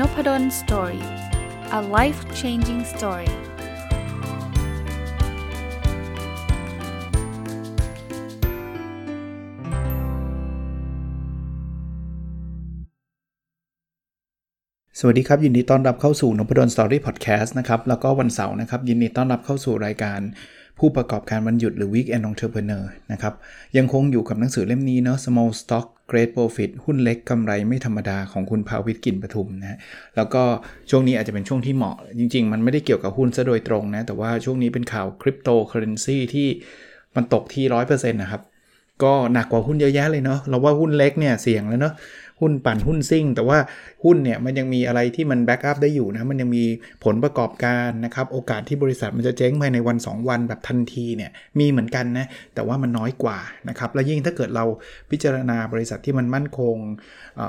Nopadol Story a life changing story สวัสดีครับ ยินดีต้อนรับเข้าสู่นพดล Story Podcast นะครับ แล้วก็วันเสาร์นะครับ ยินดีต้อนรับเข้าสู่รายการ ผู้ประกอบการวันหยุดหรือ Weekend Entrepreneur นะครับ ยังคงอยู่กับหนังสือเล่มนี้เนาะ Small Stock Great Profit หุ้นเล็กกำไรไม่ธรรมดาของคุณภาวิทกินปทุมนะแล้วก็ช่วงนี้อาจจะเป็นช่วงที่เหมาะ จริง ๆ มันไม่ได้เกี่ยวกับหุ้นซะโดยตรงนะ แต่ว่าช่วงนี้เป็นข่าวคริปโตเคอเรนซีที่มันตกที่ 100%นะครับ ก็หนักกว่าหุ้นเยอะแยะเลยเนาะ เราว่าหุ้นเล็กเนี่ยเสี่ยงแล้วเนาะ หุ้นปั่นหุ้นซิ่ง แต่ว่าหุ้นเนี่ยมันยังมีอะไรที่มันแบ็กอัพได้อยู่นะ มันยังมีผลประกอบการนะครับ โอกาสที่บริษัทมันจะเจ๊งภายในวัน 2 วันแบบทันทีเนี่ยมีเหมือนกันนะ แต่ว่ามันน้อยกว่านะครับ และยิ่งถ้าเกิดเราพิจารณาบริษัทที่มันมั่นคง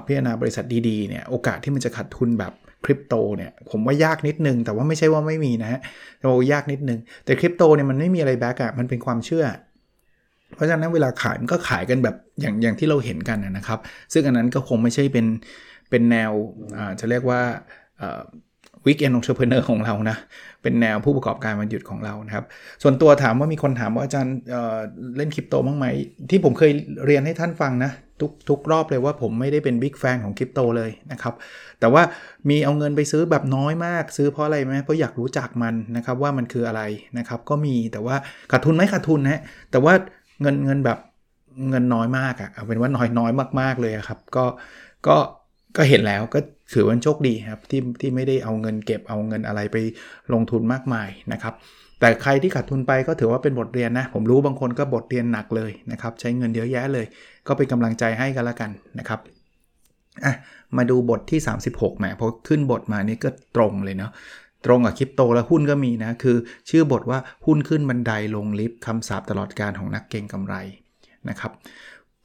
พิจารณาบริษัทดีๆเนี่ยโอกาสที่มันจะขาดทุนแบบคริปโตเนี่ยผมว่ายากนิดนึง แต่ว่าไม่ใช่ว่าไม่มีนะฮะแต่ว่ายากนิดนึง แต่คริปโตเนี่ยมันไม่มีอะไร back อะมันเป็นความเชื่อ เพราะฉะนั้นเวลาขายมันก็ขายกันแบบอย่างอย่างที่เราเห็นกันนะครับ ซึ่งอันนั้นก็คงไม่ใช่เป็นเป็นแนวจะเรียกว่า Weekend Entrepreneur ของเรานะ เป็นแนวผู้ประกอบการวันหยุดของเรานะครับ ส่วนตัวถามว่ามีคนถามว่าอาจารย์เเล่นคริปโตบ้างไหม ที่ผมเคยเรียนให้ท่านฟังนะ ทุกทุกรอบเลยว่าผมไม่ได้เป็นบิ๊กแฟนของคริปโตเลยนะครับ แต่ว่ามีเอาเงินไปซื้อแบบน้อยมาก ซื้อเพราะอะไรไหมเพราะอยากรู้จักมันนะครับว่ามันคืออะไรนะครับ ก็มีแต่ว่าขาดทุนไหมขาดทุนนะแต่ว่า เงินเงินแบบเงินน้อยมากอะ่ะเอาเป็นว่าน้อยน้อยมาก ๆเลยครับ ก็ก็ก็เห็นแล้วก็ถือว่าโชคดีครับที่ที่ไม่ได้เอาเงินเก็บเอาเงินอะไรไปลงทุนมากมายนะครับ แต่ใครที่ขาดทุนไปก็ถือว่าเป็นบทเรียนนะ ผมรู้บางคนก็บทเรียนหนักเลยนะครับ ใช้เงินเยอะแยะเลย ก็เป็นกำลังใจให้กันละกันนะครับอะมาดูบทที่ 36แหมพอขึ้นบทมานี่ก็ตรงเลยเนาะ ตรงกับคริปโตและหุ้นก็มีนะ คือชื่อบทว่าหุ้นขึ้นบันไดลงลิฟต์คำสาปตลอดการของนักเก็งกำไรนะครับ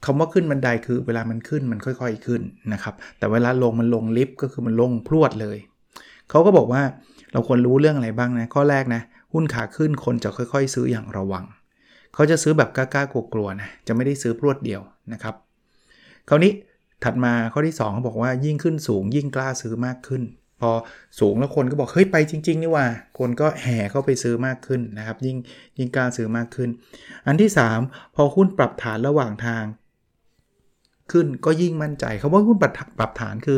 คำว่าขึ้นบันไดคือเวลามันขึ้นมันค่อยๆขึ้นนะครับแต่เวลาลงมันลงลิฟต์ก็คือมันลงพรวดเลยเขาก็บอกว่าเราควรรู้เรื่องอะไรบ้างนะข้อแรกนะหุ้นขาขึ้นคนจะค่อยๆ ซื้ออย่างระวัง เขาจะซื้อแบบกล้าๆกลัวๆนะจะไม่ได้ซื้อพรวดเดียวนะครับ คราวนี้ถัดมาข้อที่2เขาบอกว่ายิ่งขึ้นสูงยิ่งกล้าซื้อมากขึ้น พอสูงแล้วคนก็บอกเฮ้ยไปจริง ๆ นี่ว่า คนก็แห่เข้าไปซื้อมากขึ้นนะครับ ยิ่งยิ่งกล้าซื้อมากขึ้น อันที่ 3 พอหุ้นปรับฐานระหว่างทาง ขึ้นก็ยิ่งมั่นใจคาว่าหุ้นปรับปรับฐานคือ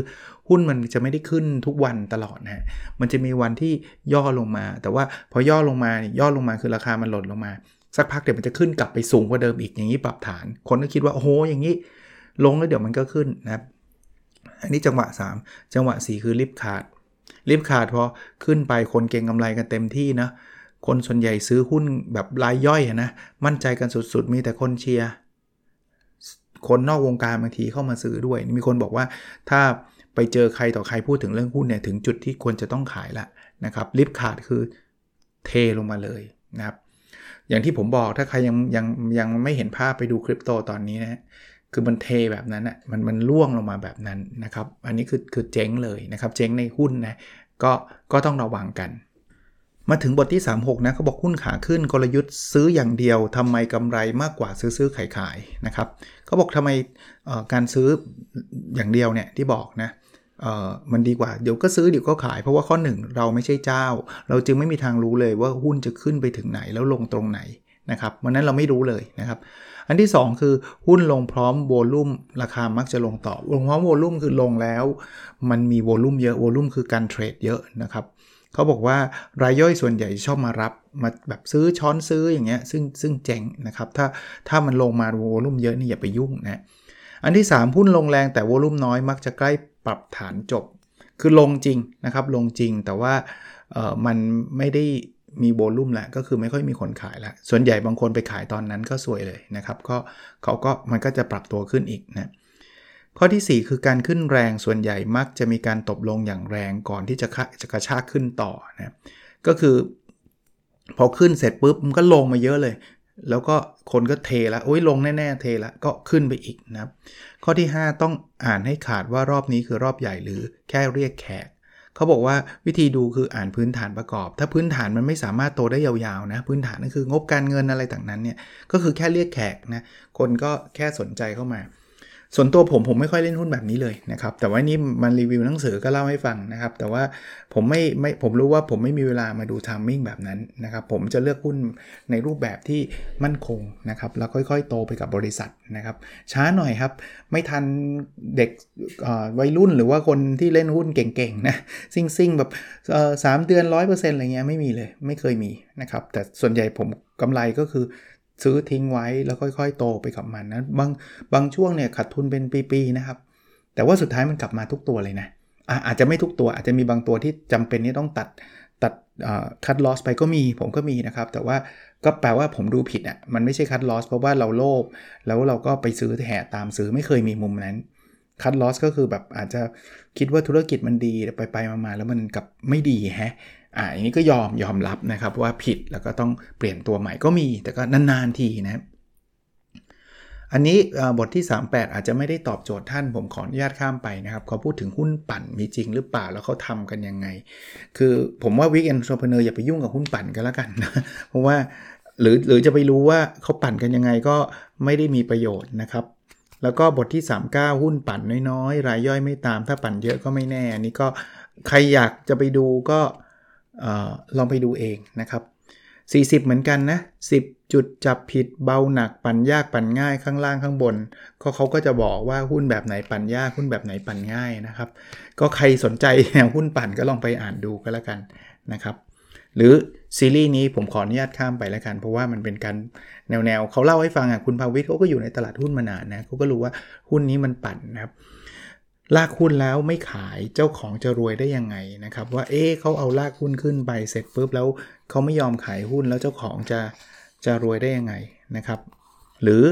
หุ้นมันจะไม่ได้ขึ้นทุกวันตลอดนะมันจะมีวันที่ย่อลงมา แต่ว่าพอย่อลงมาย่อลงมาคือราคามันหล่นลงมา สักพักเดี๋ยวมันจะขึ้นกลับไปสูงกว่าเดิมอีกอย่างนี้ปรับฐาน คนก็คิดว่าโอ้โหอย่างนี้ ลงแล้วเดี๋ยวมันก็ขึ้นนะครับอันนี้จังหวะ 3 จังหวะ 4 คือลิฟขาด ลิฟขาดพอขึ้นไปคนเก่งกำไรกันเต็มที่นะคนส่วนใหญ่ซื้อหุ้นแบบรายย่อยนะมั่นใจกันสุดๆ มีแต่คนเชียร์คนนอกวงการบางทีเข้ามาซื้อด้วย มีคนบอกว่าถ้าไปเจอใครต่อใครพูดถึงเรื่องหุ้นเนี่ยถึงจุดที่ควรจะต้องขายละนะครับลิฟขาดคือเทลงมาเลยนะครับอย่างที่ผมบอกถ้าใครยังยังยังไม่เห็นภาพไปดูคริปโตตอนนี้นะ คือมันเทแบบนั้นอะมันมันล่วงลงมาแบบนั้นนะครับ อันนี้คือคือเจ๊งเลยนะครับ เจ๊งในหุ้นนะก็ก็ต้องระวังกัน มาถึงบทที่ 36 นะเขาบอกหุ้นขาขึ้นกลยุทธ์ซื้ออย่างเดียวทำไมกำไรมากกว่าซื้อซื้อขายขายนะครับเขาบอกทำไมการซื้ออย่างเดียวเนี่ยที่บอกนะมันดีกว่าเดี๋ยวก็ซื้อเดี๋ยวก็ขาย เพราะว่าข้อ 1 เราไม่ใช่เจ้า เราจึงไม่มีทางรู้เลยว่าหุ้นจะขึ้นไปถึงไหนแล้วลงตรงไหนนะครับวันนั้นเราไม่รู้เลยนะครับ อันที่ 2 คือหุ้นลงพร้อมโวลุ่มราคามักจะลงต่อ ลงพร้อมโวลุ่มคือลงแล้ว มันมีโวลุ่มเยอะโวลุ่มคือการเทรดเยอะนะครับเขาบอกว่ารายย่อยส่วนใหญ่ชอบมารับมาแบบซื้อช้อนซื้ออย่างเงี้ยซึ่งซึ่งเจ๋งนะครับถ้าถ้ามันลงมาโวลุ่มเยอะนี่อย่าไปยุ่งนะอันที่ 3 หุ้นลงแรงแต่โวลุ่มน้อยมักจะใกล้ปรับฐานจบ คือลงจริงนะครับลงจริงแต่ว่าเออมันไม่ได้ มีโวลุ่มแหละก็คือไม่ค่อยมีคนขายแล้ว ส่วนใหญ่บางคนไปขายตอนนั้นก็สวยเลยนะครับก็เขาก็มันก็จะปรับตัวขึ้นอีกนะข้อที่ 4 คือการขึ้นแรงส่วนใหญ่มักจะมีการตบลงอย่างแรงก่อนที่จะจะกระชากขึ้นต่อนะก็คือ พอขึ้นเสร็จปุ๊บมันก็ลงมาเยอะเลย แล้วก็คนก็เทล้วโอ้ยลงแน่ๆเทล้วก็ขึ้นไปอีกนะข้อที่ 5 ต้องอ่านให้ขาดว่ารอบนี้คือรอบใหญ่หรือแค่เรียกแขก เขาบอกว่าวิธีดูคืออ่านพื้นฐานประกอบ ถ้าพื้นฐานมันไม่สามารถโตได้ยาวๆนะ พื้นฐานนั่นคืองบการเงินอะไรต่างนั้นเนี่ย ก็คือแค่เรียกแขกนะ คนก็แค่สนใจเข้ามา ส่วนตัวผมผมไม่ค่อยเล่นหุ้นแบบนี้เลยนะครับ แต่ว่านี่มันรีวิวหนังสือก็เล่าให้ฟังนะครับ แต่ว่าผมไม่ไม่ผมรู้ว่าผมไม่มีเวลามาดู timing แบบนั้นนะครับ ผมจะเลือกหุ้นในรูปแบบที่มั่นคงนะครับ แล้วค่อยๆ โตไปกับบริษัทนะครับ ช้าหน่อยครับ ไม่ทันเด็กวัยรุ่นหรือว่าคนที่เล่นหุ้นเก่งๆนะซิ่งซิ่งแบบสามเดือนร้อยเปอร์เซ็นต์อะไรเงี้ยไม่มีเลย ไม่เคยมีนะครับ แต่ส่วนใหญ่ผมกำไรก็คือ ซื้อทิ้งไว้แล้วค่อยๆ โตไปกับมันนะบางบางช่วงเนี่ยขาดทุนเป็นปีๆนะครับ แต่ว่าสุดท้ายมันกลับมาทุกตัวเลยนะอาจจะไม่ทุกตัวอาจจะมีบางตัวที่จำเป็นที่ต้องตัดตัดคัดลอสไปก็มีผมก็มีนะครับ แต่ว่าก็แปลว่าผมดูผิดอะ่ะมันไม่ใช่คัดลอสเพราะว่าเราโลภแล้วเราก็ไปซื้อแห่ตามซื้อไม่เคยมีมุมนั้นคัดลอสก็คือแบบอาจจะคิดว่าธุรกิจมันดีไปไปมาๆแล้วมันกลับไม่ดีฮะ อ่าอย่างนี้ก็ยอมยอมรับนะครับว่าผิดแล้วก็ต้องเปลี่ยนตัวใหม่ก็มี แต่ก็นานๆทีนะอันนี้บทที่ 38 อาจจะไม่ได้ตอบโจทย์ท่าน ผมขออนุญาตข้ามไปนะครับเขาพูดถึงหุ้นปั่นมีจริงหรือเปล่าแล้วเขาทำกันยังไง คือผมว่าวิกเอนทรพเนอร์อย่าไปยุ่งกับหุ้นปั่นกันแล้วกันนะเพราะว่าหรือหรือจะไปรู้ว่าเขาปั่นกันยังไงก็ไม่ได้มีประโยชน์นะครับ แล้วก็บทที่ 39 หุ้นปั่นน้อยๆ รายย่อยไม่ตามถ้าปั่นเยอะก็ไม่แน่อันนี้ก็ใครอยากจะไปดูก็ ลองไปดูเองนะครับ 40 เหมือนกันนะ 10 จุดจับผิดเบาหนักปั่นยากปั่นง่ายข้างล่างข้างบนก็เขาก็จะบอกว่าหุ้นแบบไหนปั่นยากหุ้นแบบไหนปั่นง่ายนะครับ ก็ใครสนใจแนวหุ้นปั่นก็ลองไปอ่านดูก็แล้วกันนะครับหรือซีรีส์นี้ผมขออนุญาตข้ามไปแล้วกัน เพราะว่ามันเป็นการแนวๆเขาเล่าให้ฟังอะคุณภาวิทเขาก็อยู่ในตลาดหุ้นมานานนะเขาก็รู้ว่าหุ้นนี้มันปั่นนะครับ ลากหุ้นแล้วไม่ขายเจ้าของจะรวยได้ยังไงนะครับว่าเอ๊เขาเอาลากหุ้นขึ้นไปเสร็จปุ๊บแล้วเขาไม่ยอมขายหุ้นแล้วเจ้าของจะจะรวยได้ยังไงนะครับ หรือ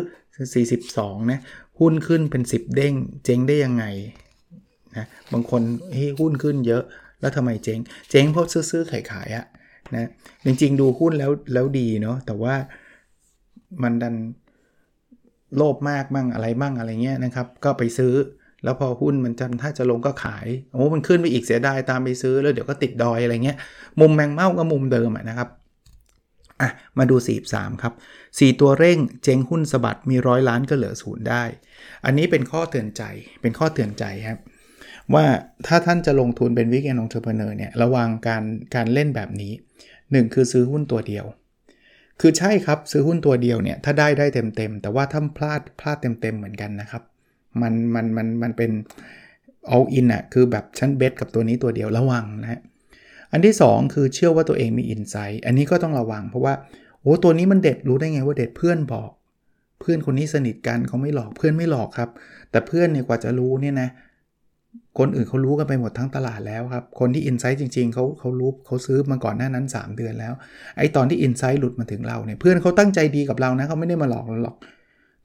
42นะหุ้นขึ้นเป็น 10 เด้งเจ๊งได้ยังไงนะบางคนเฮ้หุ้นขึ้นเยอะแล้วทำไมเจ๊งเจ๊งเพราะซื้อๆขายขายอะนะจริงๆดูหุ้นแล้วแล้วดีเนาะแต่ว่ามันดันโลภมากมั่งอะไรมั่งอะไรเงี้ยนะครับ ก็ไปซื้อ แล้วพอหุ้นมันจะถ้าจะลงก็ขายโอ้มันขึ้นไปอีกเสียดายตามไปซื้อแล้วเดี๋ยวก็ติดดอยอะไรเงี้ย มุมแมงเม่าก็มุมเดิมนะครับอะมาดู 43 ครับ 4 ตัวเร่งเจ๊งหุ้นสะบัดมีร้อยล้านก็เหลือศูนย์ได้ อันนี้เป็นข้อเตือนใจเป็นข้อเตือนใจครับ ว่าถ้าท่านจะลงทุนเป็น Weekend Entrepreneur เนี่ยระวังการการเล่นแบบนี้ 1 คือซื้อหุ้นตัวเดียว คือใช่ครับซื้อหุ้นตัวเดียวเนี่ยถ้าได้ได้เต็มๆแต่ว่าถ้าพลาดพลาดเต็มๆเหมือนกันนะครับ มันมันมันมันเป็น all in อะคือแบบชั้นเบสกับตัวนี้ตัวเดียวระวังนะฮะอันที่ 2 คือเชื่อว่าตัวเองมีอินไซต์อันนี้ก็ต้องระวัง เพราะว่าโอ้ตัวนี้มันเด็ดรู้ได้ไงว่าเด็ดเพื่อนบอก เพื่อนคนนี้สนิทกันเขาไม่หลอกเพื่อนไม่หลอกครับ แต่เพื่อนเนี่ยกว่าจะรู้เนี่ยนะคนอื่นเขารู้กันไปหมดทั้งตลาดแล้วครับ คนที่อินไซต์จริงๆเขาเขารู้เขาซื้อมาก่อนหน้านั้น 3 เดือนแล้ว ไอ้ตอนที่อินไซต์หลุดมาถึงเราเนี่ยเพื่อนเขาตั้งใจดีกับเรานะเขาไม่ได้มาหลอกเราหรอก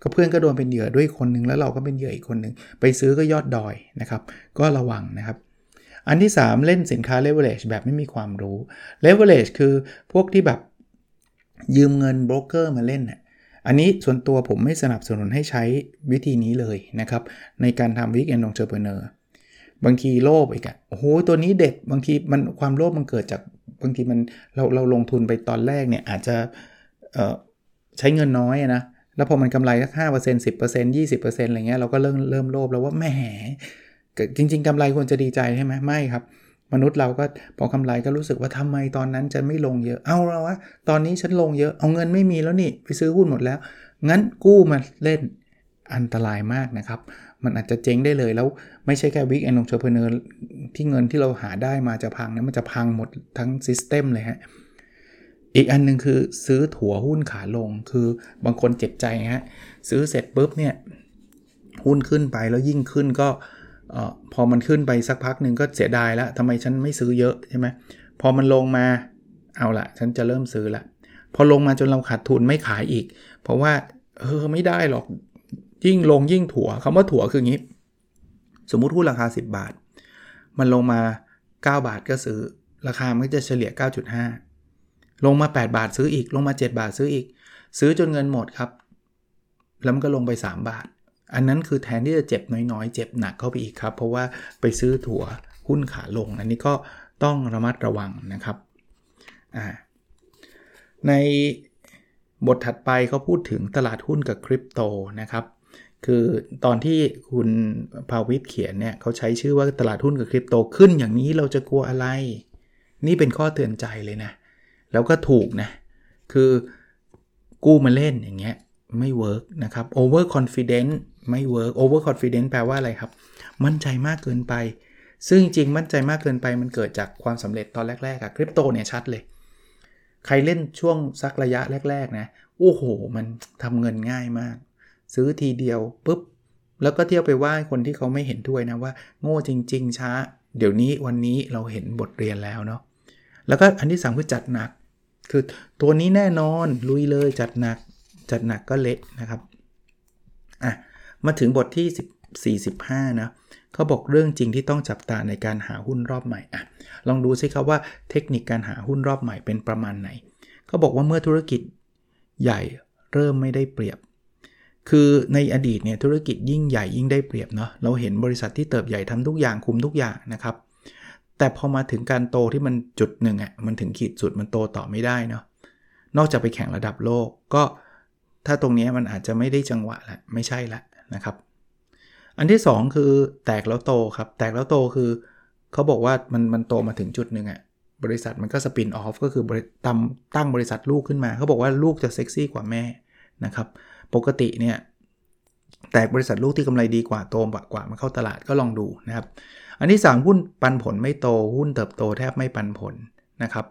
ก็เพื่อนก็โดนเป็นเหยื่อด้วยคนหนึ่งแล้วเราก็เป็นเหยื่ออีกคนหนึ่งไปซื้อก็ยอดดอยนะครับ ก็ระวังนะครับ อันที่ 3 เล่นสินค้า leverage แบบไม่มีความรู้ leverage คือพวกที่แบบยืมเงินโบรกเกอร์มาเล่นน่อันนี้ส่วนตัวผมไม่สนับสนุนให้ใช้วิธีนี้เลยนะครับ ในการทำ weekend entrepreneur บางทีโลภอีกอะโอ้โหตัวนี้เด็ดบางทีมันความโลภมันเกิดจากบางทีมันเราเราลงทุนไปตอนแรกเนี่ยอาจจะใช้เงินน้อยนะ แล้วพอมันกำไรสักห้าเปอร์เซ็นต์สิบเปอร์เซ็นต์ยี่สิบเปอร์เซ็นต์อะไรเงี้ยเราก็เริ่มเริ่มโลภแล้วว่าแหมจริง ๆกำไรควรจะดีใจใช่ไหมไม่ครับ มนุษย์เราก็พอกำไรก็รู้สึกว่าทำไมตอนนั้นจะไม่ลงเยอะเอาเราวะตอนนี้ฉันลงเยอะเอาเงินไม่มีแล้วนี่ไปซื้อหุ้นหมดแล้ว งั้นกู้มาเล่นอันตรายมากนะครับ มันอาจจะเจ๊งได้เลยแล้วไม่ใช่แค่ weekend entrepreneur ที่เงินที่เราหาได้มาจะพังนะมันจะพังหมดทั้ง system เลยฮะ อีกอันนึงคือซื้อถัวหุ้นขาลง คือบางคนเจ็บใจฮะซื้อเสร็จปุ๊บเนี่ยหุ้นขึ้นไปแล้วยิ่งขึ้นก็พอมันขึ้นไปสักพักหนึ่งก็เสียดายแล้วทำไมฉันไม่ซื้อเยอะใช่ไหมพอมันลงมาเอาละฉันจะเริ่มซื้อละพอลงมาจนเราขาดทุนไม่ขายอีก เพราะว่าเออไม่ได้หรอกยิ่งลงยิ่งถั่วคำว่าถั่วคืออย่างนี้ สมมุติหุ้นราคา 10 บาท มันลงมา 9 บาทก็ซื้อ ราคามันก็จะเฉลี่ย 9.5 ลงมา 8 บาทซื้ออีก ลงมา 7 บาทซื้ออีก ซื้อจนเงินหมดครับ แล้วมันก็ลงไป 3 บาท อันนั้นคือแทนที่จะเจ็บน้อยๆ เจ็บหนักเข้าไปอีกครับ เพราะว่าไปซื้อถัวหุ้นขาลง อันนี้ก็ต้องระมัดระวังนะครับ ในบทถัดไปเขาพูดถึงตลาดหุ้นกับคริปโตนะครับ คือตอนที่คุณภาวิทเขียนเนี่ยเขาใช้ชื่อว่าตลาดหุ้นกับคริปโตขึ้นอย่างนี้เราจะกลัวอะไร นี่เป็นข้อเตือนใจเลยนะ แล้วก็ถูกนะ คือกู้มาเล่นอย่างเงี้ยไม่ work นะครับ over confident ไม่เวิร์ก over confident แปลว่าอะไรครับ มั่นใจมากเกินไป ซึ่งจริงมั่นใจมากเกินไปมันเกิดจากความสำเร็จตอนแรกๆอะคริปโตเนี่ยชัดเลย ใครเล่นช่วงสักระยะแรก ๆ นะ โอ้โห มันทำเงินง่ายมาก ซื้อทีเดียวปุ๊บ แล้วก็เที่ยวไปว่าคนที่เขาไม่เห็นด้วยนะว่า โง่จริง ๆ ช้า เดี๋ยวนี้วันนี้เราเห็นบทเรียนแล้วเนาะแล้วก็อันที่สามคือจัดหนัก คือตัวนี้แน่นอนลุยเลยจัดหนัก จัดหนักก็เละนะครับอะมาถึงบทที่45 นะเขาบอกเรื่องจริงที่ต้องจับตาในการหาหุ้นรอบใหม่อะลองดูซิครับว่าเทคนิคการหาหุ้นรอบใหม่เป็นประมาณไหนเขาบอกว่าเมื่อธุรกิจใหญ่เริ่มไม่ได้เปรียบ คือในอดีตเนี่ยธุรกิจยิ่งใหญ่ยิ่งได้เปรียบเนาะเราเห็นบริษัทที่เติบใหญ่ทำทุกอย่างคุมทุกอย่างนะครับ แต่พอมาถึงการโตที่มันจุดหนึ่งอะ่ะมันถึงขีดสุดมันโตต่อไม่ได้เนาะนอกจากไปแข่งระดับโลกก็ถ้าตรงนี้มันอาจจะไม่ได้จังหวะละไม่ใช่ละนะครับ อันที่ 2 คือแตกแล้วโตครับ แตกแล้วโตคือเขาบอกว่ามันมันโตมาถึงจุดหนึ่งอะ่ะบริษัทมันก็สปินออฟก็คือตั้งตั้งบริษัทลูกขึ้นมาเขาบอกว่าลูกจะเซ็กซี่กว่าแม่นะครับ ปกติเนี่ยแตกบริษัทลูกที่กำไรดีกว่าโตกว่ามาเข้าตลาดก็ลองดูนะครับ อันที่ 3 หุ้นปันผลไม่โต หุ้นเติบโตแทบไม่ปันผลนะครับ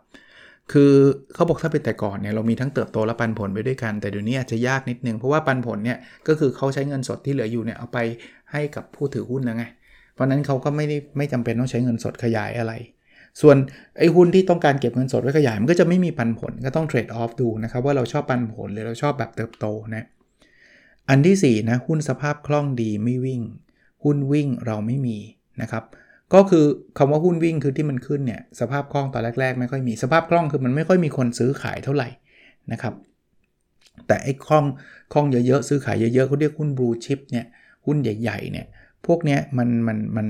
คือเขาบอกถ้าเป็นแต่ก่อนเนี่ยเรามีทั้งเติบโตและปันผลไปด้วยกัน แต่เดี๋ยวนี้อาจจะยากนิดนึง เพราะว่าปันผลเนี่ยก็คือเขาใช้เงินสดที่เหลืออยู่เนี่ยเอาไปให้กับผู้ถือหุ้นแล้วไง เพราะนั้นเขาก็ไม่ได้ไม่จำเป็นต้องใช้เงินสดขยายอะไร ส่วนไอ้หุ้นที่ต้องการเก็บเงินสดไว้ขยายมันก็จะไม่มีปันผลก็ต้องเทรดออฟดูนะครับว่าเราชอบปันผลหรือเราชอบแบบเติบโตนะอันที่4นะหุ้นสภาพคล่องดีไม่วิ่ง หุ้นวิ่งเราไม่มี นะครับก็คือคำว่าหุ้นวิ่งคือที่มันขึ้นเนี่ยสภาพคล่องตอนแรก ๆ ไม่ค่อยมีสภาพคล่องคือมันไม่ค่อยมีคนซื้อขายเท่าไหร่นะครับ แต่ไอ้คล่องคล่องเยอะๆซื้อขายเยอะๆเขาเรียกหุ้นบลูชิพเนี่ยหุ้นใหญ่ๆเนี่ยพวกเนี้ยมันมันมัน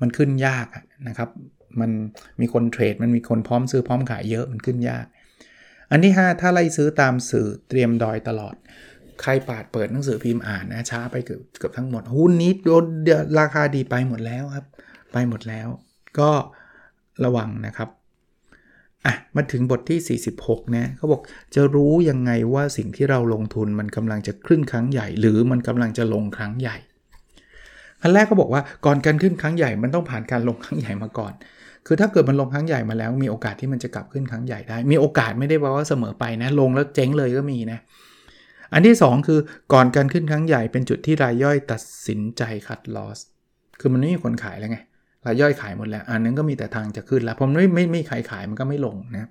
มันขึ้นยากนะครับ มันมีคนเทรดมันมีคนพร้อมซื้อพร้อมขายเยอะมันขึ้นยาก อันที่ 5 ถ้าไล่ซื้อตามสื่อเตรียมดอยตลอด ใครปาดเปิดหนังสือพิมพ์อ่านนะช้าไปเกือบเกือบทั้งหมด หุ้นนี้โดนราคาดีไปหมดแล้วครับ ไปหมดแล้ว ก็ระวังนะครับอะมาถึงบทที่ 46นะเขาบอกจะรู้ยังไงว่าสิ่งที่เราลงทุนมันกำลังจะขึ้นครั้งใหญ่ หรือมันกำลังจะลงครั้งใหญ่อันแรกเขาบอกว่าก่อนการขึ้นครั้งใหญ่มันต้องผ่านการลงครั้งใหญ่มาก่อน คือถ้าเกิดมันลงครั้งใหญ่มาแล้ว มีโอกาสที่มันจะกลับขึ้นครั้งใหญ่ได้ มีโอกาสไม่ได้แปลว่าเสมอไปนะ ลงแล้วเจ๊งเลยก็มีนะ อันที่ 2 คือก่อนการขึ้นครั้งใหญ่เป็นจุดที่รายย่อยตัดสินใจคัดลอสคือมันไม่มีคนขายแล้วไงรายย่อยขายหมดแล้ว อันนั้นก็มีแต่ทางจะขึ้นแล้วผมไม่ไม่ไม่ขายขายมันก็ไม่ลงนะ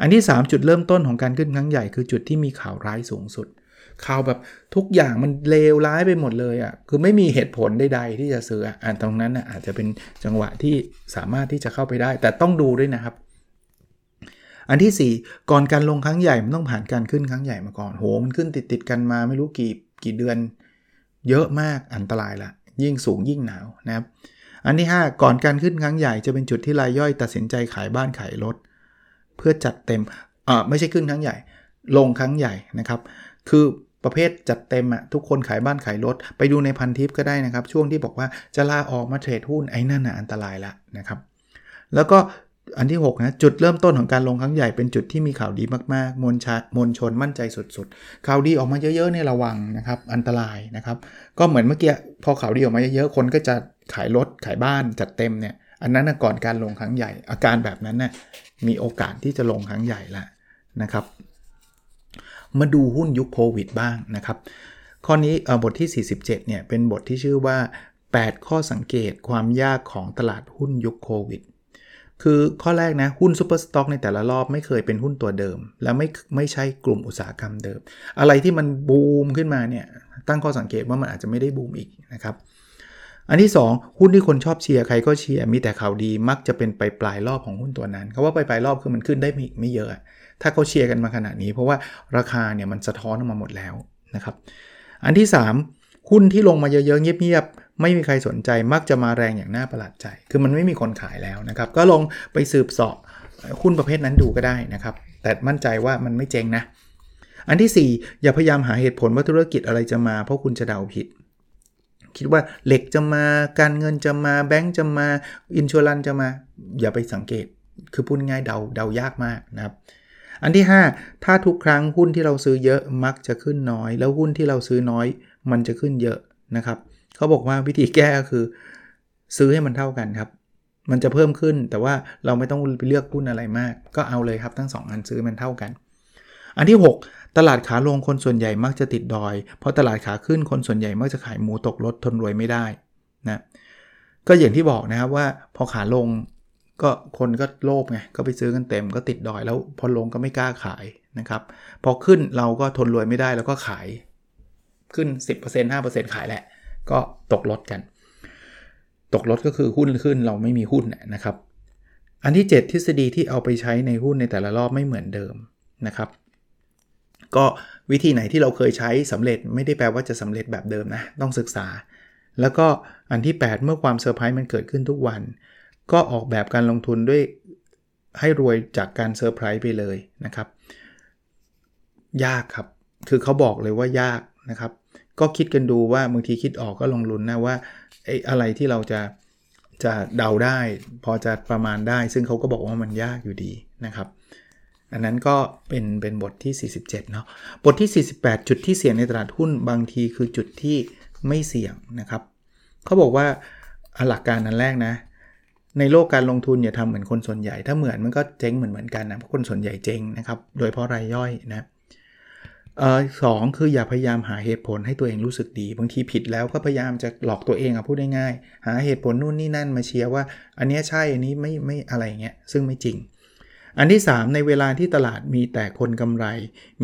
อันที่ 3 จุดเริ่มต้นของการขึ้นครั้งใหญ่คือจุดที่มีข่าวร้ายสูงสุด ข่าวแบบทุกอย่างมันเลวร้ายไปหมดเลยอะ่ะคือไม่มีเหตุผลใดๆที่จะซื้ออ่านตรงนั้นอะอาจจะเป็นจังหวะที่สามารถที่จะเข้าไปได้ แต่ต้องดูด้วยนะครับ อันที่ 4 ก่อนการลงครั้งใหญ่มันต้องผ่านการขึ้นครั้งใหญ่มาก่อนโหมันขึ้นติดติดกันมาไม่รู้กี่กี่เดือน เยอะมากอันตรายละยิ่งสูงยิ่งหนาวนะครับอันที่ 5 ก่อนการขึ้นครั้งใหญ่จะเป็นจุดที่รายย่อยตัดสินใจขายบ้านขายรถเพื่อจัดเต็มอ่าไม่ใช่ขึ้นครั้งใหญ่ ลงครั้งใหญ่นะครับ คือประเภทจัดเต็มอะทุกคนขายบ้านขายรถ ไปดูในพันทิปก็ได้นะครับ ช่วงที่บอกว่าจะลาออกมาเทรดหุ้นไอ้นั่นน่ะอันตรายละนะครับ แล้วก็ อันที่ 6 นะ จุดเริ่มต้นของการลงครั้งใหญ่เป็นจุดที่มีข่าวดีมากๆ มวลชามวลชนมั่นใจสุดๆ ข่าวดีออกมาเยอะๆเนี่ยระวังนะครับ อันตรายนะครับ ก็เหมือนเมื่อกี้พอข่าวดีออกมาเยอะๆ คนก็จะขายรถขายบ้านจัดเต็มเนี่ย อันนั้นก่อนการลงครั้งใหญ่ อาการแบบนั้นน่ะมีโอกาสที่จะลงครั้งใหญ่ละนะครับ มาดูหุ้นยุคโควิดบ้างนะครับ ข้อนี้บทที่ 47เนี่ยเป็นบทที่ชื่อว่า 8 ข้อสังเกตความยากของตลาดหุ้นยุคโควิด คือข้อแรกนะ หุ้น super stock ในแต่ละรอบไม่เคยเป็นหุ้นตัวเดิม และไม่ไม่ใช่กลุ่มอุตสาหกรรมเดิม อะไรที่มันบูมขึ้นมาเนี่ยตั้งข้อสังเกตว่ามันอาจจะไม่ได้บูมอีกนะครับอันที่ 2 หุ้นที่คนชอบเชียร์ใครก็เชียร์มีแต่ข่าวดีมักจะเป็นไปปลายรอบของหุ้นตัวนั้นเขาว่าไปปลายรอบคือมันขึ้นได้ไม่ไม่เยอะ ถ้าเขาเชียร์กันมาขนาดนี้ เพราะว่าราคาเนี่ยมันสะท้อนออกมาหมดแล้วนะครับอันที่ 3 หุ้นที่ลงมาเยอะๆเงียบๆไม่มีใครสนใจมักจะมาแรงอย่างน่าประหลาดใจ คือมันไม่มีคนขายแล้วนะครับ ก็ลงไปสืบเสาะหุ้นประเภทนั้นดูก็ได้นะครับ แต่มั่นใจว่ามันไม่เจ๊งนะ อันที่ 4 อย่าพยายามหาเหตุผลว่าธุรกิจอะไรจะมา เพราะคุณจะเดาผิด คิดว่าเหล็กจะมาการเงินจะมาแบงก์จะมาอินชัวรันจะมา อย่าไปสังเกต คือพูดง่ายเดาเดายากมากนะครับอันที่ 5 ถ้าทุกครั้งหุ้นที่เราซื้อเยอะมักจะขึ้นน้อย แล้วหุ้นที่เราซื้อน้อย มันจะขึ้นเยอะนะครับเขาบอกว่าวิธีแก้ก็คือ ซื้อให้มันเท่ากันครับ มันจะเพิ่มขึ้นแต่ว่าเราไม่ต้องไปเลือกหุ้นอะไรมาก ก็เอาเลยครับทั้ง 2 อันซื้อมันเท่ากัน อันที่ 6 ตลาดขาลงคนส่วนใหญ่มักจะติดดอย เพราะตลาดขาขึ้นคนส่วนใหญ่มักจะขายหมูตกรถทนรวยไม่ได้นะก็อย่างที่บอกนะครับว่าพอขาลงก็คนก็โลภไงก็ไปซื้อกันเต็มก็ติดดอยแล้วพอลงก็ไม่กล้าขายนะครับ พอขึ้นเราก็ทนรวยไม่ได้แล้วก็ขาย ขึ้น 10% 5%ขายแหละ ก็ตกลดกัน ตกลดก็คือหุ้นขึ้นเราไม่มีหุ้นนะครับ อันที่ 7 ทฤษฎีที่เอาไปใช้ในหุ้นในแต่ละรอบไม่เหมือนเดิมนะครับ ก็วิธีไหนที่เราเคยใช้สำเร็จไม่ได้แปลว่าจะสำเร็จแบบเดิมนะ ต้องศึกษา แล้วก็อันที่ 8 เมื่อความเซอร์ไพรส์มันเกิดขึ้นทุกวัน ก็ออกแบบการลงทุนด้วยให้รวยจากการเซอร์ไพรส์ไปเลยนะครับ ยากครับ คือเขาบอกเลยว่ายาก นะครับ ก็คิดกันดูว่าบางทีคิดออกก็ลองลุ้นนะว่าไอ้อะไรที่เราจะจะเดาได้ พอจะประมาณได้ ซึ่งเขาก็บอกว่ามันยากอยู่ดีนะครับอันนั้นก็เป็นเป็นบทที่ 47 เนาะบทที่ 48 จุดที่เสี่ยงในตลาดหุ้นบางทีคือจุดที่ไม่เสี่ยงนะครับเขาบอกว่าหลักการนั้นแรกนะ ในโลกการลงทุนอย่าทำเหมือนคนส่วนใหญ่ ถ้าเหมือนมันก็เจ๊งเหมือนเหมือนกันนะเพราะคนส่วนใหญ่เจ๊งนะครับ โดยเพราะรายย่อยนะ เออสองคืออย่าพยายามหาเหตุผลให้ตัวเองรู้สึกดี บางทีผิดแล้วก็พยายามจะหลอกตัวเองอะพูดง่ายๆหาเหตุผลนู่นนี่นั่นมาเชียร์ว่า อันนี้ใช่อันนี้ไม่ไม่อะไรเงี้ยซึ่งไม่จริง อันที่ 3 ในเวลาที่ตลาดมีแต่คนกำไร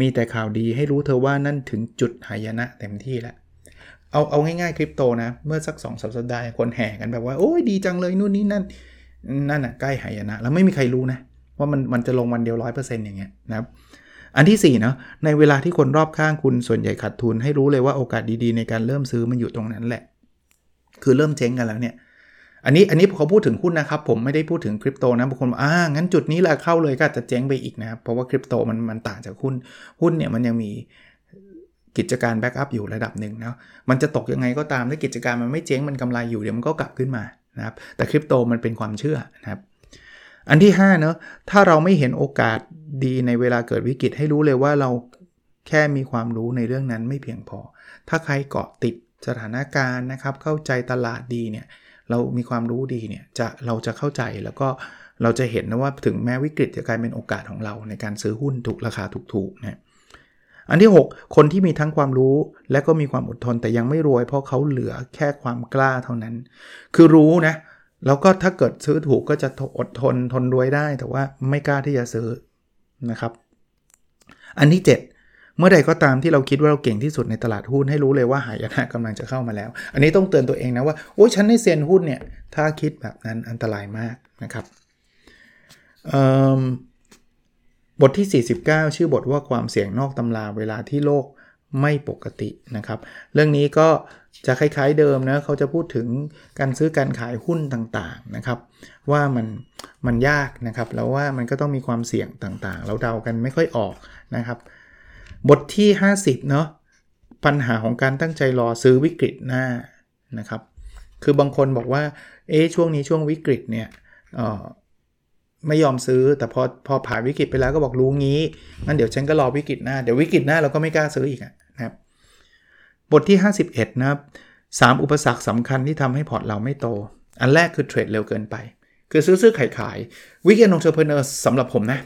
มีแต่ข่าวดีให้รู้เธอว่านั่นถึงจุดหายนะเต็มที่แล้วเอาเอาง่ายๆคริปโตนะ เมื่อสัก2องสัปดาห์คนแห่กันแบบว่าโอ้ยดีจังเลยนู่นนี่นั่นนั่นอะใกล้หายนะ แล้วไม่มีใครรู้นะว่ามันมันจะลงวันเดียวร้อยเปอร์เซ็นต์อย่างเงี้ยนะครับ อันที่4เนาะในเวลาที่คนรอบข้างคุณส่วนใหญ่ขาดทุน ให้รู้เลยว่าโอกาสดีๆ ในการเริ่มซื้อมันอยู่ตรงนั้นแหละ คือเริ่มเจ๊งกันแล้วเนี่ยอันนี้อันนี้เขาพูดถึงหุ้นนะครับ ผมไม่ได้พูดถึงคริปโตนะบางคนบอกอ่างั้นจุดนี้แหละเข้าเลยก็จะเจ๊งไปอีกนะครับ เพราะว่าคริปโตมันมันต่างจากหุ้นหุ้นเนี่ยมันยังมีกิจการแบ็กอัพอยู่ระดับหนึ่งนะมันจะตกยังไงก็ตามถ้ากิจการมันไม่เจ๊งมันกำไรอยู่เดี๋ยวมันก็กลับขึ้นมานะครับแต่คริปโตมันเป็นความเชื่อนะครับอันที่5เนาะถ้าเราไม่เห็นโอกาส ดีในเวลาเกิดวิกฤตให้รู้เลยว่าเราแค่มีความรู้ในเรื่องนั้นไม่เพียงพอ ถ้าใครเกาะติดสถานการณ์นะครับ เข้าใจตลาดดีเนี่ย เรามีความรู้ดีเนี่ย จะเราจะเข้าใจแล้วก็เราจะเห็นนะว่าถึงแม้วิกฤตจะกลายเป็นโอกาสของเราในการซื้อหุ้นถูกราคาถูกๆนะอันที่ 6 คนที่มีทั้งความรู้และก็มีความอดทนแต่ยังไม่รวย เพราะเขาเหลือแค่ความกล้าเท่านั้น คือรู้นะแล้วก็ถ้าเกิดซื้อถูกก็จะอดทนทนรวยได้ แต่ว่าไม่กล้าที่จะซื้อ นะครับ อันที่ 7 เมื่อใดก็ตามที่เราคิดว่าเราเก่งที่สุดในตลาดหุ้นให้รู้เลยว่าหายนะกำลังจะเข้ามาแล้ว อันนี้ต้องเตือนตัวเองนะว่าโอ้ยฉันในเซียนหุ้นเนี่ยถ้าคิดแบบนั้นอันตรายมากนะครับบทที่ 49 ชื่อบทว่าความเสี่ยงนอกตำราเวลาที่โลกไม่ปกตินะครับ เรื่องนี้ก็จะคล้ายๆเดิมนะเขาจะพูดถึงการซื้อการขายหุ้นต่างๆนะครับ ว่ามัน มันยากนะครับแล้วว่ามันก็ต้องมีความเสี่ยงต่างๆ เราเดากันไม่ค่อยออกนะครับ บทที่ 50เนาะปัญหาของการตั้งใจรอซื้อวิกฤตหน้านะครับ คือบางคนบอกว่าเอ๊ช่วงนี้ช่วงวิกฤตเนี่ยไม่ยอมซื้อแต่พอพอผ่านวิกฤตไปแล้วก็บอกรู้งี้งั้นเดี๋ยวฉันก็รอวิกฤตหน้าเดี๋ยววิกฤตหน้าเราก็ไม่กล้าซื้ออีกนะครับบทที่ 51 นะครับสิบอุปสรรคสำคัญที่ทำให้พอร์ตเราไม่โต อันแรกคือเทรดเร็วเกินไป คือซื้อซื้อขายขาย weekend entrepreneur สำหรับผมนะ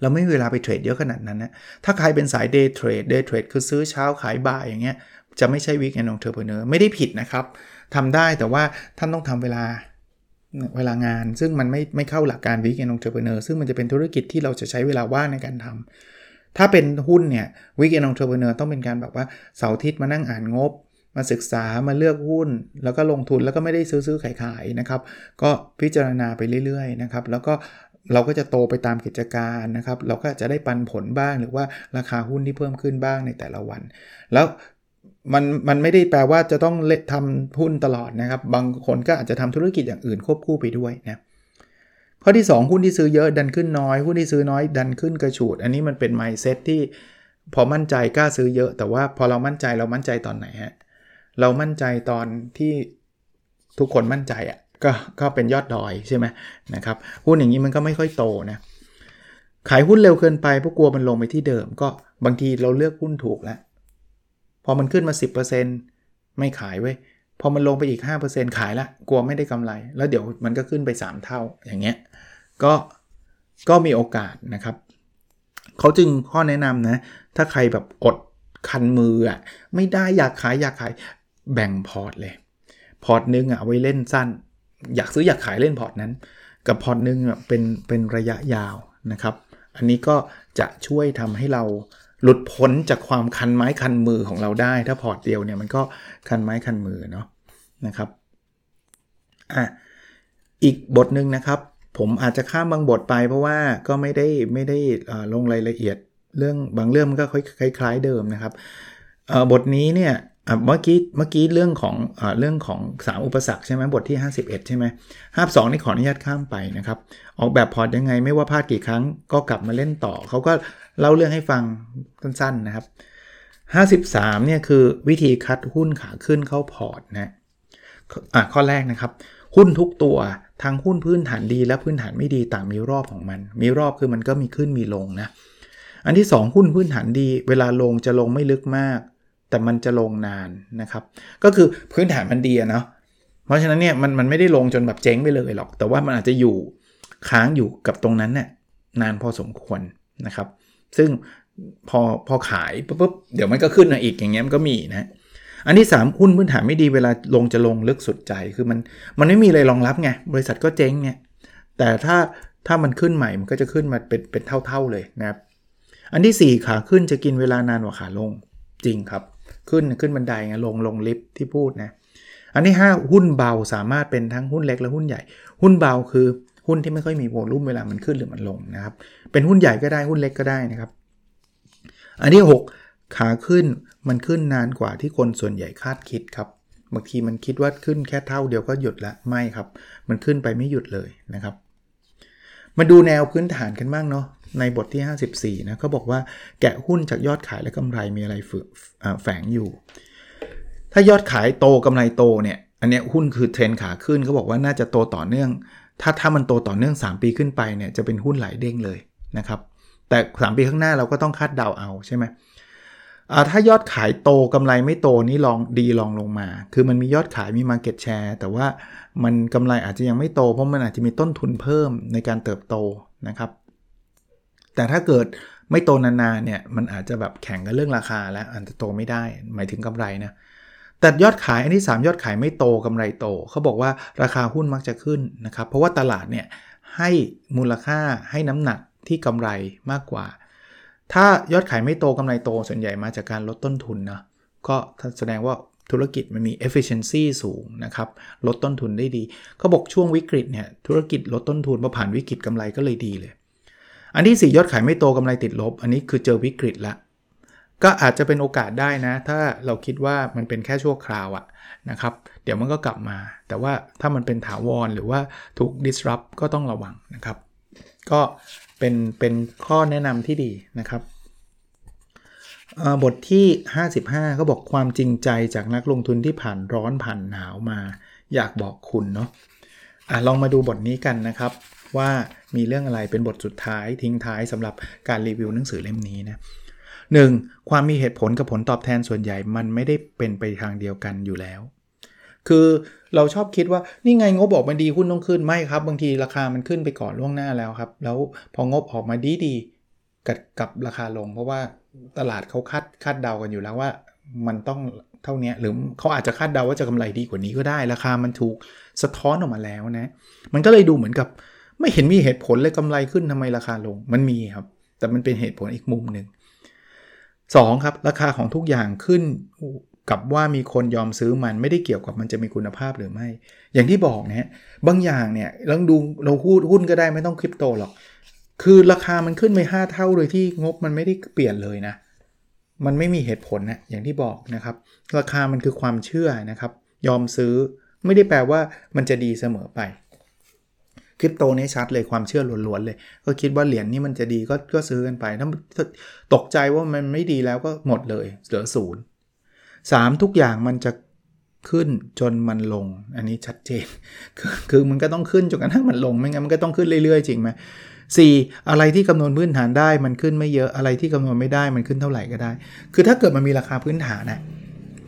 เราไม่มีเวลาไปเทรดเยอะขนาดนั้นนะ ถ้าใครเป็นสาย day trade day trade คือซื้อเช้าขายบ่ายอย่างเงี้ยจะไม่ใช่ weekend entrepreneur ไม่ได้ผิดนะครับทำได้แต่ว่าท่านต้องทำเวลาเวลางาน ซึ่งมันไม่ไม่เข้าหลักการ weekend entrepreneur ซึ่งมันจะเป็นธุรกิจที่เราจะใช้เวลาว่างในการทำถ้าเป็นหุ้นเนี่ยweekend entrepreneur ต้องเป็นการแบบว่าเสาร์อาทิตย์มานั่งอ่านงบ มาศึกษามาเลือกหุ้น แล้วก็ลงทุนแล้วก็ไม่ได้ซื้อซื้อขายขายนะครับ ก็พิจารณาไปเรื่อยๆนะครับ แล้วก็เราก็จะโตไปตามกิจการนะครับ เราก็จะได้ปันผลบ้างหรือว่าราคาหุ้นที่เพิ่มขึ้นบ้างในแต่ละวัน แล้วมันมันไม่ได้แปลว่าจะต้องเละทำหุ้นตลอดนะครับ บางคนก็อาจจะทำธุรกิจอย่างอื่นควบคู่ไปด้วยนะข้อที่ 2 หุ้นที่ซื้อเยอะดันขึ้นน้อย หุ้นที่ซื้อน้อยดันขึ้นกระฉูด อันนี้มันเป็น mindset ที่พอมั่นใจกล้าซื้อเยอะ แต่ว่าพอเรามั่นใจเรามั่นใจตอนไหนฮะ เรามั่นใจตอนที่ทุกคนมั่นใจอะ่ะก็ก็เป็นยอดดอยใช่ไหมนะครับหุ้นอย่างนี้มันก็ไม่ค่อยโตนะขายหุ้นเร็วเกินไปเพราะกลัวมันลงไปที่เดิม ก็บางทีเราเลือกหุ้นถูกแล้ว พอมันขึ้นมา 10%ไม่ขายไว้พอมันลงไปอีก 5%ขายละกลัวไม่ได้กำไร แล้วเดี๋ยวมันก็ขึ้นไป 3 เท่าอย่างเงี้ยก็ก็มีโอกาสนะครับ เขาจึงข้อแนะนำนะ ถ้าใครแบบอดคันมืออะไม่ได้อยากขายอยากขาย แบ่งพอร์ตเลย พอร์ตนึงอะไว้เล่นสั้น อยากซื้ออยากขายเล่นพอร์ตนั้น กับพอร์ตนึงเป็นเป็นระยะยาวนะครับ อันนี้ก็จะช่วยทำให้เราหลุดพ้นจากความคันไม้คันมือของเราได้ ถ้าพอร์ตเดียวเนี่ยมันก็คันไม้คันมือเนาะนะครับอะอีกบทหนึ่งนะครับ ผมอาจจะข้ามบางบทไปเพราะว่าก็ไม่ได้ไม่ได้ลงรายละเอียดเรื่องบางเรื่องมันก็คล้ายๆเดิมนะครับบทนี้เนี่ย เมื่อกี้เมื่อกี้เรื่องของอเรื่องของ 3 อุปสรรคใช่ไหมบทที่ 51 ใช่ไหมห้าสองนี่ขออนุญาตข้ามไปนะครับ ออกแบบพอร์ตยังไงไม่ว่าพลาดกี่ครั้งก็กลับมาเล่นต่อ เขาก็เล่าเรื่องให้ฟังสั้นๆนะครับ 53เนี่ยคือวิธีคัดหุ้นขาขึ้นเข้าพอร์ตนะอะข้อแรกนะครับ หุ้นทุกตัวทั้งหุ้นพื้นฐานดีและพื้นฐานไม่ดีต่างมีรอบของมัน มีรอบคือมันก็มีขึ้นมีลงนะอันที่ 2 หุ้นพื้นฐานดี เวลาลงจะลงไม่ลึกมาก แต่มันจะลงนานนะครับ ก็คือพื้นฐานมันดีเนาะเพราะฉะนั้นเนี่ยมันมันไม่ได้ลงจนแบบเจ๊งไปเลยหรอก แต่ว่ามันอาจจะอยู่ค้างอยู่กับตรงนั้นเนี่ยนานพอสมควรนะครับ ซึ่งพอพอขายปุ๊บเดี๋ยวมันก็ขึ้นมาอีกอย่างเงี้ยมันก็มีนะอันที่ 3 หุ้นพื้นฐานไม่ดีเวลาลงจะลงลึกสุดใจคือมันมันไม่มีอะไรรองรับไงบริษัทก็เจ๊งไงแต่ถ้าถ้ามันขึ้นใหม่มันก็จะขึ้นมาเป็นเป็นเท่าๆเลยนะครับ อันที่ 4 ขาขึ้นจะกินเวลานานกว่าขาลงจริงครับ ขึ้นขึ้นบันไดไงลงลงลิฟที่พูดนะอันที่5หุ้นเบาสามารถเป็นทั้งหุ้นเล็กและหุ้นใหญ่ หุ้นเบาคือหุ้นที่ไม่ค่อยมีโวลุ่มเวลามันขึ้นหรือมันลงนะครับ เป็นหุ้นใหญ่ก็ได้หุ้นเล็กก็ได้นะครับ อันที่ 6 ขาขึ้นมันขึ้นนานกว่าที่คนส่วนใหญ่คาดคิดครับบางทีมันคิดว่าขึ้นแค่เท่าเดียวก็หยุดละไม่ครับ มันขึ้นไปไม่หยุดเลยนะครับ มาดูแนวพื้นฐานกันบ้างเนาะ ในบทที่ 54 นะเขาบอกว่าแกะหุ้นจากยอดขายและกำไรมีอะไรแฝงอยู่ ถ้ายอดขายโตกำไรโตเนี่ย อันนี้หุ้นคือเทรนขาขึ้นเขาบอกว่าน่าจะโตต่อเนื่อง ถ้าถ้ามันโตต่อเนื่อง 3 ปีขึ้นไปเนี่ยจะเป็นหุ้นหลายเด้งเลยนะครับ แต่ 3 ปีข้างหน้าเราก็ต้องคาดเดาเอาใช่ไหมถ้ายอดขายโตกำไรไม่โตนี่ลองดีลองลงมา คือมันมียอดขายมี Market Share แต่ว่ามันกำไรอาจจะยังไม่โตเพราะมันอาจจะมีต้นทุนเพิ่มในการเติบโตนะครับ แต่ถ้าเกิดไม่โตนานๆเนี่ยมันอาจจะแบบแข่งกันเรื่องราคาแล้วอาจจะโตไม่ได้หมายถึงกำไรนะแต่ยอดขายอันที่ 3 ยอดขายไม่โตกำไรโต เขาบอกว่าราคาหุ้นมักจะขึ้นนะครับ เพราะว่าตลาดเนี่ยให้มูลค่าให้น้ำหนักที่กำไรมากกว่า ถ้ายอดขายไม่โตกำไรโตส่วนใหญ่มาจากการลดต้นทุนนะก็แสดงว่าธุรกิจมันมี efficiency สูงนะครับ ลดต้นทุนได้ดี เขาบอกช่วงวิกฤตเนี่ยธุรกิจลดต้นทุนพอผ่านวิกฤตกำไรก็เลยดีเลย อันที่ 4 ยอดขายไม่โตกำไรติดลบ อันนี้คือเจอวิกฤตละก็อาจจะเป็นโอกาสได้นะ ถ้าเราคิดว่ามันเป็นแค่ชั่วคราวอะนะครับ เดี๋ยวมันก็กลับมา แต่ว่าถ้ามันเป็นถาวรหรือว่าถูก disrupt ก็ต้องระวังนะครับ ก็เป็นเป็นข้อแนะนำที่ดีนะครับ บทที่ 55 ก็บอกความจริงใจจากนักลงทุนที่ผ่านร้อนผ่านหนาวมา อยากบอกคุณเนาะ อะลองมาดูบทนี้กันนะครับ ว่ามีเรื่องอะไรเป็นบทสุดท้ายทิ้งท้ายสำหรับการรีวิวหนังสือเล่มนี้นะหนึ่งความมีเหตุผลกับผลตอบแทนส่วนใหญ่มันไม่ได้เป็นไปทางเดียวกันอยู่แล้ว คือเราชอบคิดว่านี่ไงงบออกมาดีหุ้นต้องขึ้นไม่ครับ บางทีราคามันขึ้นไปก่อนล่วงหน้าแล้วครับ แล้วพองบออกมาดีดีกับกับราคาลง เพราะว่าตลาดเขาคาดคาดเดากันอยู่แล้วว่ามันต้อง เท่านี้หรือเขาอาจจะคาดเดาว่าจะกำไรดีกว่านี้ก็ได้ ราคามันถูกสะท้อนออกมาแล้วนะ มันก็เลยดูเหมือนกับไม่เห็นมีเหตุผลเลยกำไรขึ้นทำไมราคาลง มันมีครับ แต่มันเป็นเหตุผลอีกมุมหนึ่งสองครับ ราคาของทุกอย่างขึ้นกับว่ามีคนยอมซื้อมันไม่ได้เกี่ยวกับมันจะมีคุณภาพหรือไม่ อย่างที่บอกนะบางอย่างเนี่ยลองดูเราพูดหุ้นก็ได้ไม่ต้องคริปโตหรอก คือราคามันขึ้นไป5เท่าโดยที่งบมันไม่ได้เปลี่ยนเลยนะ มันไม่มีเหตุผลนะอย่างที่บอกนะครับ ราคามันคือความเชื่อนะครับ ยอมซื้อไม่ได้แปลว่ามันจะดีเสมอไปคริปโตนี่ชัดเลยความเชื่อล้วนๆเลย ก็คิดว่าเหรียญนี้มันจะดีก็ก็ซื้อกันไปถ้าตกใจว่ามันไม่ดีแล้วก็หมดเลยเหลือศูนย์สามทุกอย่างมันจะขึ้นจนมันลง อันนี้ชัดเจน คือมันก็ต้องขึ้นจนกระทั่งมันลง ไม่งั้นมันก็ต้องขึ้นเรื่อยๆ จริงไหม สี่อะไรที่คำนวณพื้นฐานได้มันขึ้นไม่เยอะอะไรที่คำนวณไม่ได้มันขึ้นเท่าไหร่ก็ได้ คือถ้าเกิดมันมีราคาพื้นฐานนะ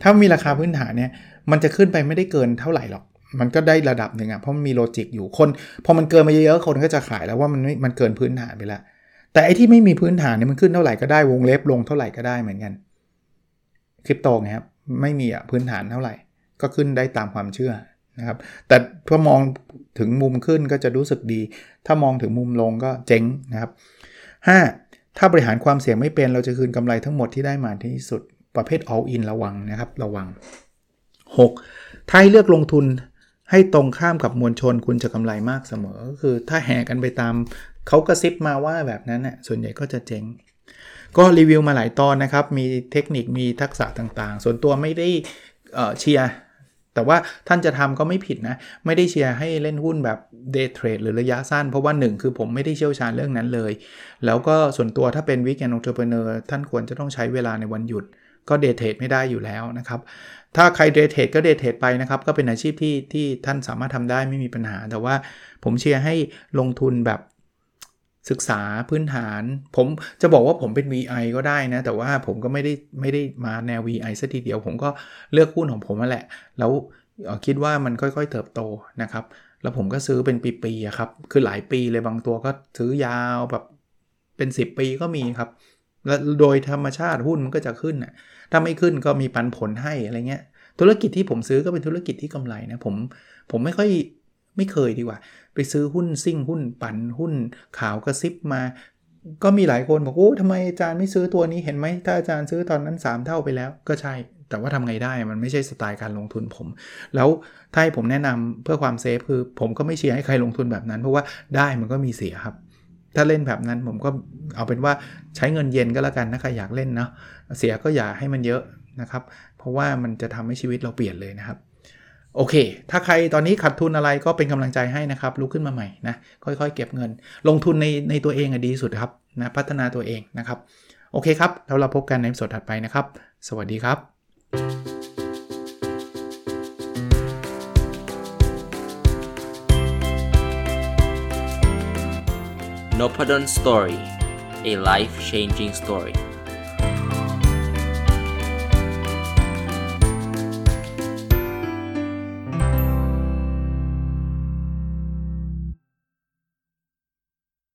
ถ้ามีราคาพื้นฐานเนี่ยมันจะขึ้นไปไม่ได้เกินเท่าไหร่หรอก มันก็ได้ระดับหนึ่งอะเพราะมันมีโลจิกอยู่คน พอมันเกินมาเยอะๆคนก็จะขายแล้วว่ามันไม่มันเกินพื้นฐานไปแล้วแต่ไอ้ที่ไม่มีพื้นฐานเนี่ยมันขึ้นเท่าไหร่ก็ได้วงเล็บลงเท่าไหร่ก็ได้เหมือนกันคริปโตไงครับไม่มีอะพื้นฐานเท่าไหร่ ก็ขึ้นได้ตามความเชื่อ นะครับ แต่พอมองถึงมุมขึ้นก็จะรู้สึกดี ถ้ามองถึงมุมลงก็เจ๊งนะครับ 5. ถ้าบริหารความเสี่ยงไม่เป็นเราจะคืนกำไรทั้งหมดที่ได้มาที่สุดประเภท all in ระวังนะครับระวัง 6. ถ้าให้เลือกลงทุนให้ตรงข้ามกับมวลชนคุณจะกำไรมากเสมอ ก็คือถ้าแห่กันไปตามเขากระซิบมาว่าแบบนั้นน่ยส่วนใหญ่ก็จะเจ๊งก็รีวิวมาหลายตอนนะครับ มีเทคนิคมีทักษะต่างๆ ส่วนตัวไม่ได้เชียร์ แต่ว่าท่านจะทำก็ไม่ผิดนะ ไม่ได้เชียร์ให้เล่นหุ้นแบบ day trade หรือระยะสั้น เพราะว่า 1 คือผมไม่ได้เชี่ยวชาญเรื่องนั้นเลย แล้วก็ส่วนตัวถ้าเป็น weekend entrepreneur ท่านควรจะต้องใช้เวลาในวันหยุด ก็ day trade ไม่ได้อยู่แล้วนะครับ ถ้าใคร day trade ก็ day trade ไปนะครับ ก็เป็นอาชีพที่ที่ท่านสามารถทำได้ไม่มีปัญหา แต่ว่าผมเชียร์ให้ลงทุนแบบ ศึกษาพื้นฐาน ผมจะบอกว่าผมเป็น VI ก็ได้นะ แต่ว่าผมก็ไม่ได้ไม่ได้มาแนว VI ซะทีเดียว ผมก็เลือกหุ้นของผมมาแหละ แล้วคิดว่ามันค่อยๆ เติบโตนะครับ แล้วผมก็ซื้อเป็นปีๆครับ คือหลายปีเลยบางตัวก็ซื้อยาวแบบเป็น 10 ปีก็มีครับ และโดยธรรมชาติหุ้นมันก็จะขึ้นนะถ้าไม่ขึ้นก็มีปันผลให้อะไรเงี้ย ธุรกิจที่ผมซื้อก็เป็นธุรกิจที่กำไรนะ ผมผมไม่ค่อย ไม่เคยดีกว่า ไปซื้อหุ้นซิ่งหุ้นปั่นหุ้นขาวกระซิบมา ก็มีหลายคนบอกโอ้ทำไมอาจารย์ไม่ซื้อตัวนี้เห็นไหมถ้าอาจารย์ซื้อตอนนั้น 3 เท่าไปแล้วก็ใช่ แต่ว่าทำไงได้มันไม่ใช่สไตล์การลงทุนผม แล้วถ้าให้ผมแนะนำเพื่อความเซฟคือ ผมก็ไม่เชียร์ให้ใครลงทุนแบบนั้น เพราะว่าได้มันก็มีเสียครับถ้าเล่นแบบนั้นผมก็เอาเป็นว่าใช้เงินเย็นก็แล้วกันนะใครอยากเล่นเนาะเสียก็อย่าให้มันเยอะนะครับ เพราะว่ามันจะทำให้ชีวิตเราเปลี่ยนเลยนะครับ โอเค ถ้าใครตอนนี้ขาดทุนอะไรก็เป็นกำลังใจให้นะครับลุกขึ้นมาใหม่นะ ค่อยๆ เก็บเงิน ลงทุนในในตัวเองอะดีสุดครับนะพัฒนาตัวเองนะครับ โอเคครับ แล้วเราพบกันในสดถัดไปนะครับ สวัสดีครับ n o p a d o n Story a life changing story